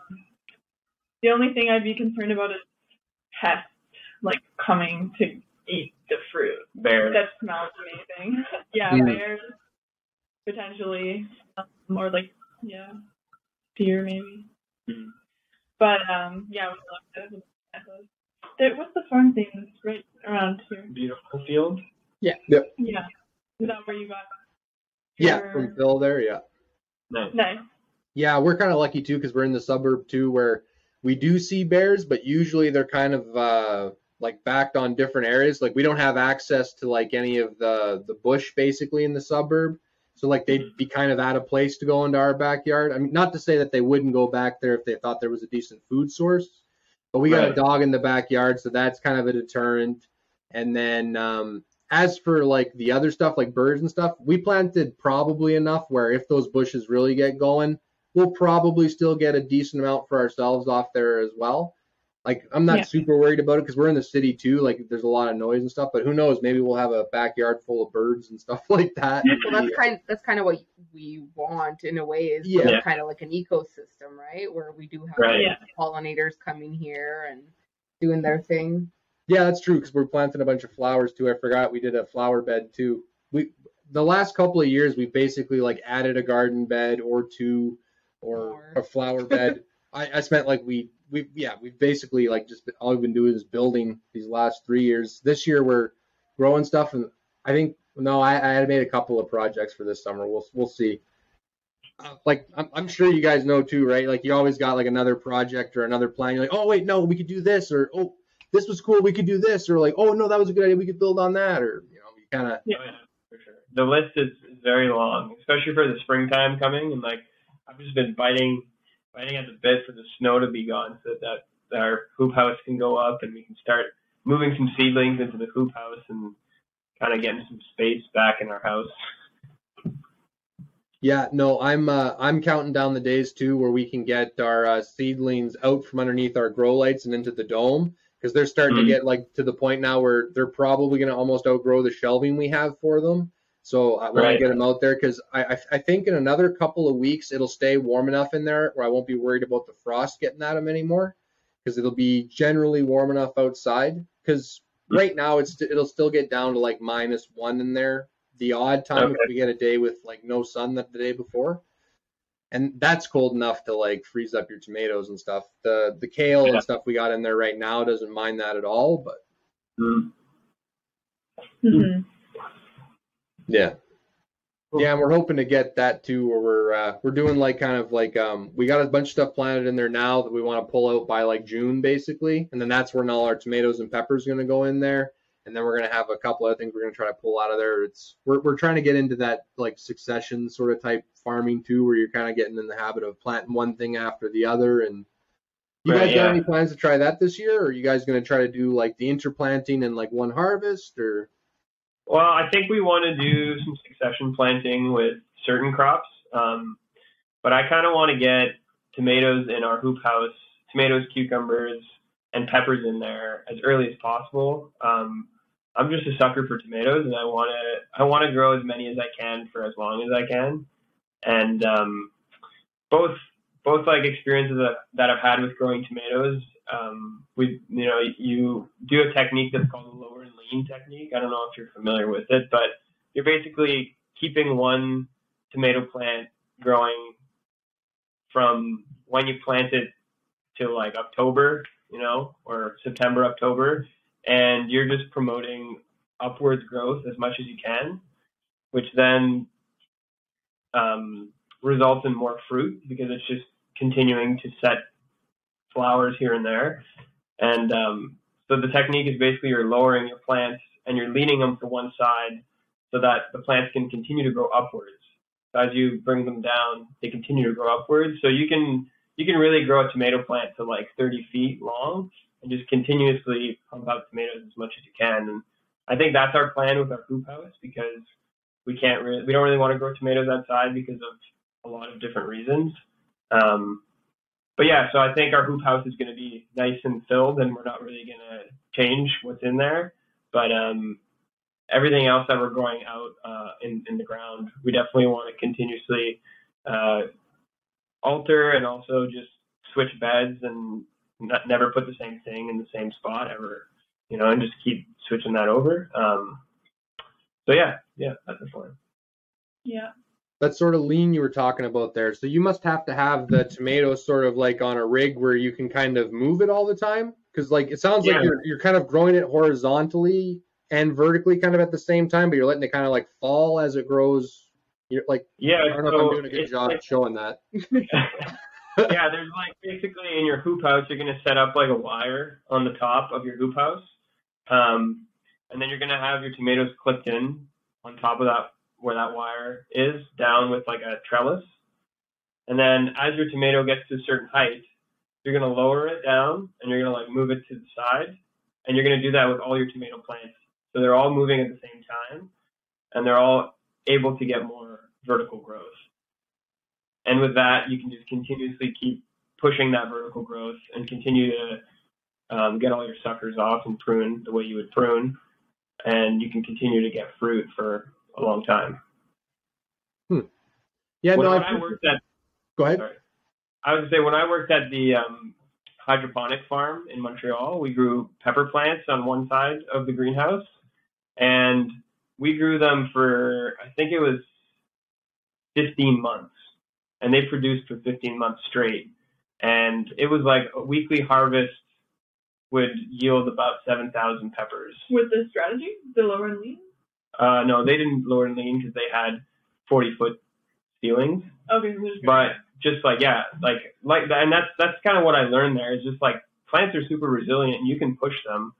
the only thing I'd be concerned about is pests, like coming to eat the fruit. Bear. That smells amazing. yeah, Mm. bears, potentially, um, or like, yeah, deer maybe. Mm. But um, yeah, I would love to plant. There, what's the farm thing that's right around here? Beautiful field. Yeah. Is that where you got? Yeah, your- from Phil there, yeah. Nice. Nice. Yeah, we're kind of lucky too because we're in the suburb too where we do see bears, but usually they're kind of uh, like backed on different areas. Like we don't have access to like any of the the bush basically in the suburb. So like they'd be kind of out of place to go into our backyard. I mean, not to say that they wouldn't go back there if they thought there was a decent food source, but we got a dog in the backyard, so that's kind of a deterrent. And then um, as for like the other stuff, like birds and stuff, we planted probably enough where if those bushes really get going, we'll probably still get a decent amount for ourselves off there as well. Like I'm not Yeah. super worried about it because we're in the city too. Like there's a lot of noise and stuff, but who knows? Maybe we'll have a backyard full of birds and stuff like that. Well, that's kind that's kind of what we want in a way is Yeah. Yeah. kind of like an ecosystem, right? Where we do have Right. Yeah. pollinators coming here and doing their thing. Yeah, that's true because we're planting a bunch of flowers too. I forgot we did a flower bed too. We the last couple of years we basically like added a garden bed or two or More. a flower bed. I, I spent like we we yeah we've basically like just all we've been doing is building these last three years. This year we're growing stuff and I think no I, I made a couple of projects for this summer. We'll we'll see. Uh, like I'm, I'm sure you guys know too, right? Like you always got like another project or another plan. You're like, oh wait, no, we could do this, or oh this was cool, we could do this, or like, oh no, that was a good idea, we could build on that, or you know, you kind of Yeah. Oh, for sure. The list is, is very long, especially for the springtime coming. And like, I've just been biting, biting at the bit for the snow to be gone, so that, that our hoop house can go up and we can start moving some seedlings into the hoop house and kind of getting some space back in our house. Yeah, no, I'm uh, I'm counting down the days too where we can get our uh, seedlings out from underneath our grow lights and into the dome because they're starting to Mhm. get like to the point now where they're probably going to almost outgrow the shelving we have for them. So I want to Right. get them out there because I, I I think in another couple of weeks it'll stay warm enough in there where I won't be worried about the frost getting at them anymore because it'll be generally warm enough outside. Because right now it's it'll still get down to like minus one in there. The odd time if we get a day with like no sun that the day before, and that's cold enough to like freeze up your tomatoes and stuff. The the kale Yeah. and stuff we got in there right now doesn't mind that at all. But Mm. hmm Yeah. Yeah, and we're hoping to get that too, where we're uh, we're doing like kind of like um we got a bunch of stuff planted in there now that we want to pull out by like June basically, and then that's when all our tomatoes and peppers are gonna go in there, and then we're gonna have a couple other things we're gonna try to pull out of there. It's we're we're trying to get into that like succession sort of type farming too, where you're kind of getting in the habit of planting one thing after the other. And you Right, guys got any plans to try that this year, or are you guys gonna try to do like the interplanting and like one harvest, or Well, I think we want to do some succession planting with certain crops, um, but I kind of want to get tomatoes in our hoop house, tomatoes, cucumbers, and peppers in there as early as possible. Um, I'm just a sucker for tomatoes, and I want to I want to grow as many as I can for as long as I can. And um, both both like experiences that, I've had with growing tomatoes, um, we you know you do a technique that's called the lower and lean technique. I don't know if you're familiar with it, but you're basically keeping one tomato plant growing from when you plant it to like October, you know, or September, October, and you're just promoting upwards growth as much as you can, which then um, results in more fruit because it's just continuing to set flowers here and there. And um, so the technique is basically you're lowering your plants and you're leaning them to one side so that the plants can continue to grow upwards. As you bring them down, they continue to grow upwards. So you can you can really grow a tomato plant to like 30 feet long and just continuously pump out tomatoes as much as you can. And I think that's our plan with our hoop house because we can't really, we don't really want to grow tomatoes outside because of a lot of different reasons. Um, but yeah, so I think our hoop house is going to be nice and filled, and we're not really going to change what's in there. But um, everything else that we're growing out uh, in in the ground, we definitely want to continuously uh, alter and also just switch beds and not, never put the same thing in the same spot ever, you know, and just keep switching that over. Um, so yeah, yeah, that's the plan. Yeah. That sort of lean you were talking about there. So you must have to have the tomatoes sort of like on a rig where you can kind of move it all the time. Because like it sounds Yeah. like you're you're kind of growing it horizontally and vertically kind of at the same time, but you're letting it kind of like fall as it grows. You're like Yeah, I don't know so if I'm doing a good job showing that. yeah, there's like basically in your hoop house, you're gonna set up like a wire on the top of your hoop house, um, and then you're gonna have your tomatoes clipped in on top of that where that wire is, down with like a trellis. And then as your tomato gets to a certain height, you're gonna lower it down and you're gonna like move it to the side, and you're gonna do that with all your tomato plants. So they're all moving at the same time, and they're all able to get more vertical growth. And with that, you can just continuously keep pushing that vertical growth and continue to um, get all your suckers off and prune the way you would prune. And you can continue to get fruit for a long time. Yeah, when no, when I, I worked at, go ahead. sorry, I would say when I worked at the um, hydroponic farm in Montreal, we grew pepper plants on one side of the greenhouse, and we grew them for I think it was 15 months, and they produced for 15 months straight, and it was like a weekly harvest would yield about 7,000 peppers. With the strategy, the lower and lean. Uh, no, they didn't lower and lean because they had 40 foot ceilings. Okay, so but just like yeah like like and that's that's kind of what i learned there is just like plants are super resilient and you can push them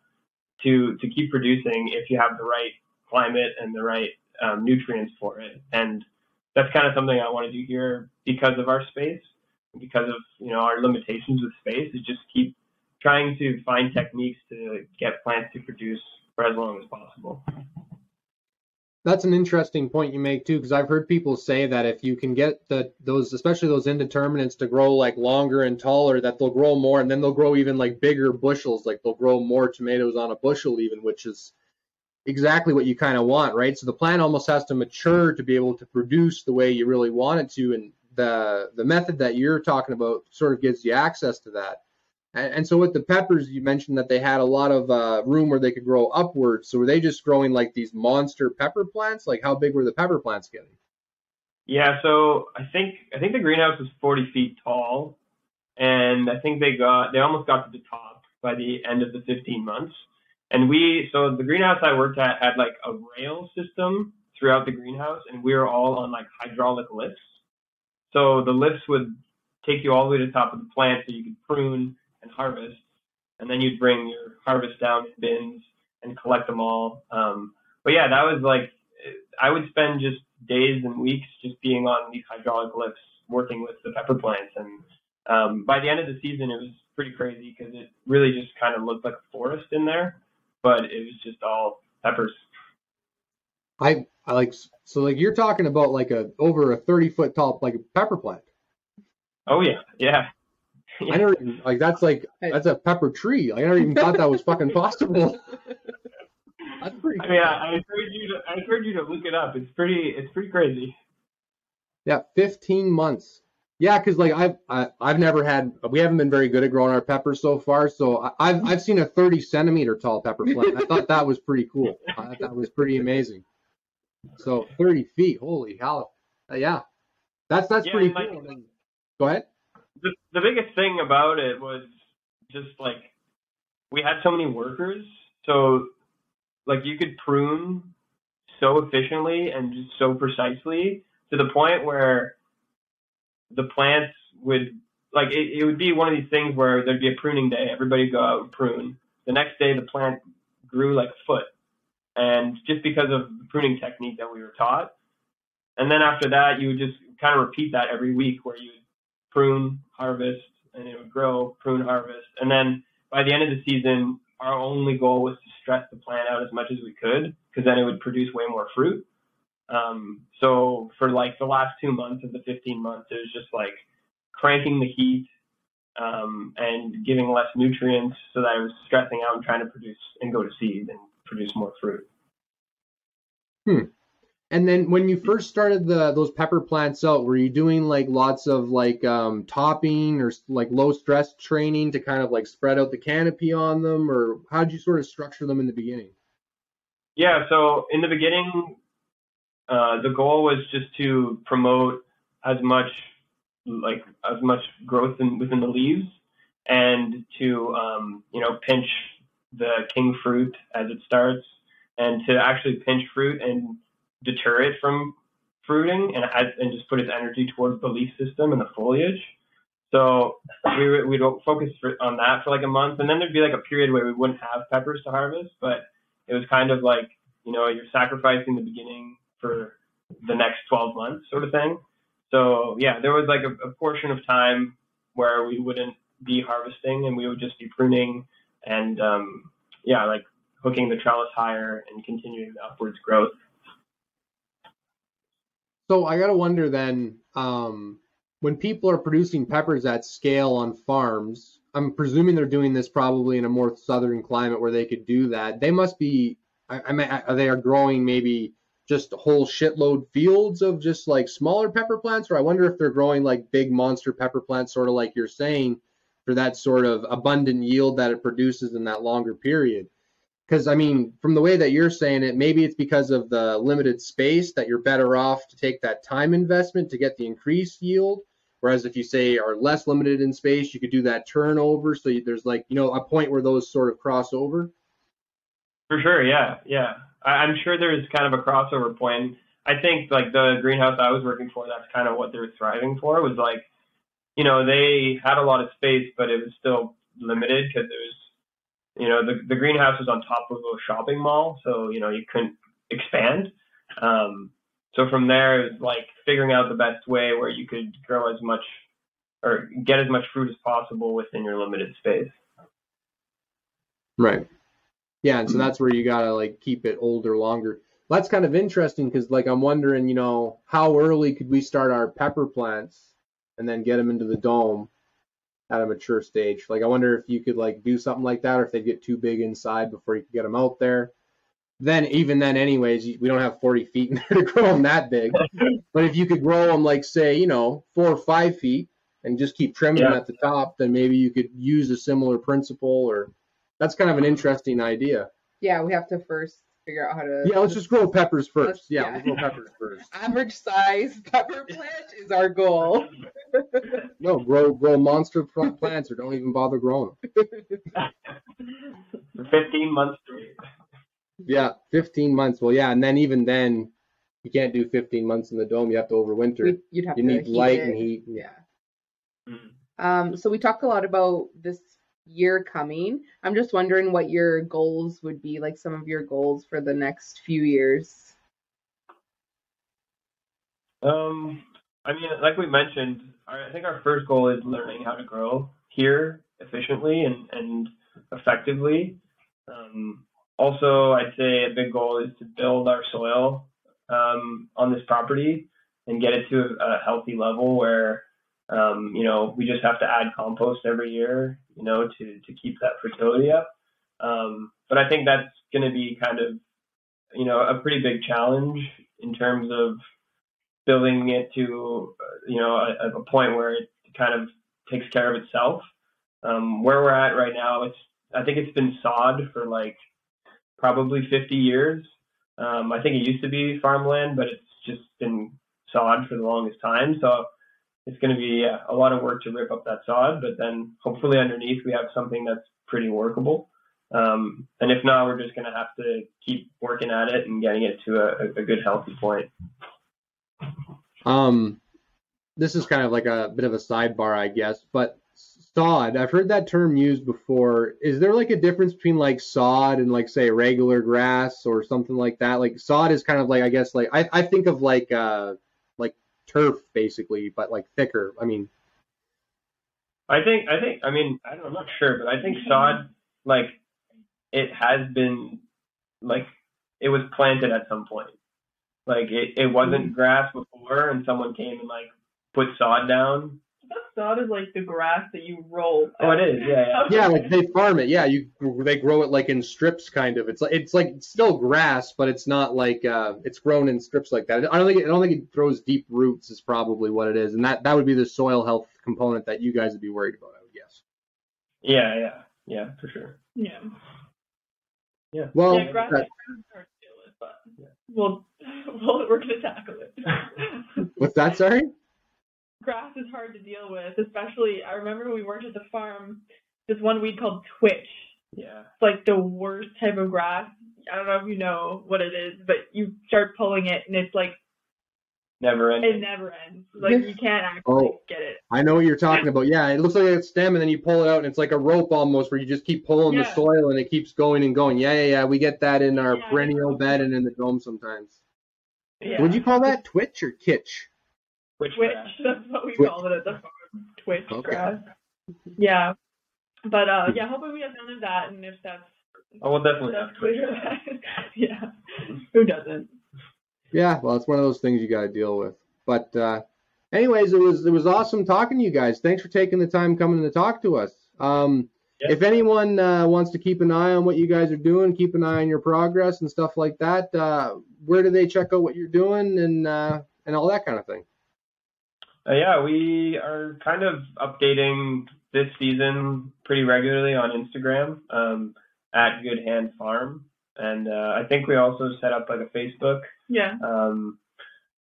to to keep producing if you have the right climate and the right um, nutrients for it. And that's kind of something i want to do here because of our space because of you know our limitations with space is just keep trying to find techniques to get plants to produce for as long as possible That's an interesting point you make too, because I've heard people say that if you can get the those, especially those indeterminates, to grow like longer and taller, that they'll grow more, and then they'll grow even like bigger bushels, like they'll grow more tomatoes on a bushel even, which is exactly what you kind of want, right? So the plant almost has to mature to be able to produce the way you really want it to, and the the method that you're talking about sort of gives you access to that. And, and so with the peppers, you mentioned that they had a lot of uh, room where they could grow upwards. So were they just growing like these monster pepper plants? Like how big were the pepper plants getting? Yeah, so I think I think the greenhouse was 40 feet tall, and I think they got they almost got to the top by the end of the 15 months. And we so the greenhouse I worked at had like a rail system throughout the greenhouse, and we were all on like hydraulic lifts. So the lifts would take you all the way to the top of the plant, so you could prune and harvest, and then you'd bring your harvest down in bins and collect them all. Um, but yeah, that was like I would spend just days and weeks just being on these hydraulic lifts, working with the pepper plants, and um, by the end of the season, it was pretty crazy because it really just kind of looked like a forest in there, but it was just all peppers. I I like so like you're talking about like a over a 30 foot tall like a pepper plant. Oh yeah, yeah. I never even like that's like that's a pepper tree. I never even thought that was fucking possible. That's pretty. I mean, I, I encourage you to I encourage you to look it up. It's pretty it's pretty crazy. Yeah, 15 months. Yeah, because like I've I, I've never had we haven't been very good at growing our peppers so far. So I, I've I've seen a 30 centimeter tall pepper plant. I thought that was pretty cool. I thought that was pretty amazing. So 30 feet, holy hell! Uh, yeah, that's that's Yeah, pretty and, like- cool. Go ahead. The the biggest thing about it was just like we had so many workers, so like you could prune so efficiently and just so precisely to the point where the plants would like it, it would be one of these things where there'd be a pruning day, everybody go out and prune. The next day the plant grew like a foot. And just because of the pruning technique that we were taught. And then after that you would just kind of repeat that every week where you prune, harvest, and it would grow, prune, harvest. And then by the end of the season, our only goal was to stress the plant out as much as we could, because then it would produce way more fruit. Um, so for like the last two months of the 15 months, it was just like cranking the heat um, and giving less nutrients so that I was stressing out and trying to produce and go to seed and produce more fruit. And then when you first started the those pepper plants out, were you doing like lots of like um, topping or like low stress training to kind of like spread out the canopy on them, or how did you sort of structure them in the beginning? Yeah, so in the beginning, uh, the goal was just to promote as much like as much growth in, within the leaves and to um, you know pinch the king fruit as it starts and to actually pinch fruit and deter it from fruiting and and just put its energy towards the leaf system and the foliage. So we would- we'd focus for, on that for like a month, and then there'd be like a period where we wouldn't have peppers to harvest, but it was kind of like you know you're sacrificing the beginning for the next 12 months sort of thing. So yeah, there was like a, a portion of time where we wouldn't be harvesting and we would just be pruning and um, yeah, like hooking the trellis higher and continuing the upwards growth. So I gotta wonder then, um, when people are producing peppers at scale on farms, I'm presuming they're doing this probably in a more southern climate where they could do that. They must be, I, I mean, they are growing maybe just whole shitload fields of just like smaller pepper plants, or I wonder if they're growing like big monster pepper plants, sort of like you're saying, for that sort of abundant yield that it produces in that longer period. Because I mean, from the way that you're saying it, maybe it's because of the limited space that you're better off to take that time investment to get the increased yield. Whereas if you say are less limited in space, you could do that turnover. So there's like you know a point where those sort of cross over. For sure, yeah, yeah. I'm sure there's kind of a crossover point. I think like the greenhouse I was working for, that's kind of what they were thriving for. Was like, you know, they had a lot of space, but it was still limited because it was, you know, the the greenhouse was on top of a shopping mall, so you know you couldn't expand. Um, so from there, it was like figuring out the best way where you could grow as much or get as much fruit as possible within your limited space. Right. Yeah, and so that's where you gotta like keep it older longer. That's kind of interesting because like I'm wondering, you know, how early could we start our pepper plants and then get them into the dome at a mature stage? Like I wonder if you could like do something like that, or if they get too big inside before you could get them out there. Then even then, anyways, we don't have 40 feet in there to grow them that big. but if you could grow them like say, you know, four or five feet and just keep trimming them at the top, then maybe you could use a similar principle or that's kind of an interesting idea. Yeah, we have to first figure out how to. Yeah, let's just grow peppers first. Let's- Yeah, yeah. we'll grow peppers first. Average size pepper plant is our goal. No, grow grow monster plants or don't even bother growing them. 15 months straight. Yeah, 15 months. Well, yeah, and then even then, you can't do 15 months in the dome. You have to overwinter. You'd have You to need heat light it. and heat. Yeah. Mhm. Um, so we talked a lot about this year coming. I'm just wondering what your goals would be, like some of your goals for the next few years. Um, I mean, like we mentioned, I think our first goal is learning how to grow here efficiently and, and effectively. Um, also, I'd say a big goal is to build our soil um, on this property and get it to a, a healthy level where, um, you know, we just have to add compost every year, you know, to, to keep that fertility up. Um, but I think that's going to be kind of you know, a pretty big challenge in terms of building it to, you know, a, a point where it kind of takes care of itself. Um, where we're at right now, it's I think it's been sod for like probably 50 years. Um, I think it used to be farmland, but it's just been sod for the longest time. So it's going to be a lot of work to rip up that sod, but then hopefully underneath we have something that's pretty workable. Um, and if not, we're just going to have to keep working at it and getting it to a, a good, healthy point. Um, this is kind of like a bit of a sidebar, I guess, but sod, I've heard that term used before. Is there like a difference between like sod and like say regular grass or something like that? Like sod is kind of like I guess like I, I think of like uh turf basically, but like thicker. I mean I think I think I mean I don't, I'm not sure, but I think sod like it has been like it was planted at some point. Like it, it wasn't Mm. grass before and someone came and like put sod down. That sod is like the grass that you roll. Oh it is, yeah, yeah. yeah, like they farm it. Yeah, you they grow it like in strips kind of. It's like it's like it's still grass, but it's not like uh it's grown in strips like that. I don't think it, I don't think it throws deep roots is probably what it is. And that that would be the soil health component that you guys would be worried about, I would guess. Yeah, yeah, yeah, for sure. Yeah. Yeah. Well, yeah, grass, that- grass is hard to deal we'll, we'll we're gonna tackle it. what's that, sorry? Grass is hard to deal with, especially I remember we worked at the farm. This one weed called twitch. Yeah. It's like the worst type of grass. I don't know if you know what it is, but you start pulling it and it's like Never end. it never ends. Like you can't actually Oh. get it. I know what you're talking about. Yeah, it looks like a stem, and then you pull it out, and it's like a rope almost, where you just keep pulling the soil, and it keeps going and going. Yeah, yeah, yeah. We get that in our Yeah, perennial bed and in the dome sometimes. Yeah. Would you call that twitch or kitsch? Which Twitch. That's what we Twitch. call it at the farm. Twitch Okay. grass. Yeah. But uh yeah, hopefully we have none of that and if that's Oh, we'll definitely that's have clear. yeah. Who doesn't? Yeah, well, it's one of those things you got to deal with. But uh, anyways, it was it was awesome talking to you guys. Thanks for taking the time coming to talk to us. Um, Yeah. If anyone uh, wants to keep an eye on what you guys are doing, keep an eye on your progress and stuff like that, uh, where do they check out what you're doing and uh, and all that kind of thing? Uh, yeah, we are kind of updating this season pretty regularly on Instagram um, at Good Hand Farm, and uh, I think we also set up like a Facebook. Yeah. Um,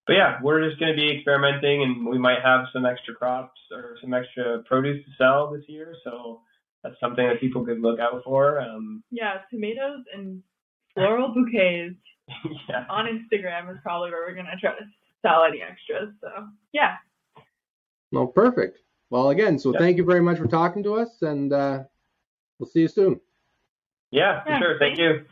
but yeah, we're just going to be experimenting, and we might have some extra crops or some extra produce to sell this year. So that's something that people could look out for. Um, Yeah, tomatoes and floral bouquets yeah, on Instagram is probably where we're gonna try to sell any extras. So yeah. Well, perfect. Well, again, so Yeah. thank you very much for talking to us, and uh, we'll see you soon. yeah, Yeah, sure. Thank you.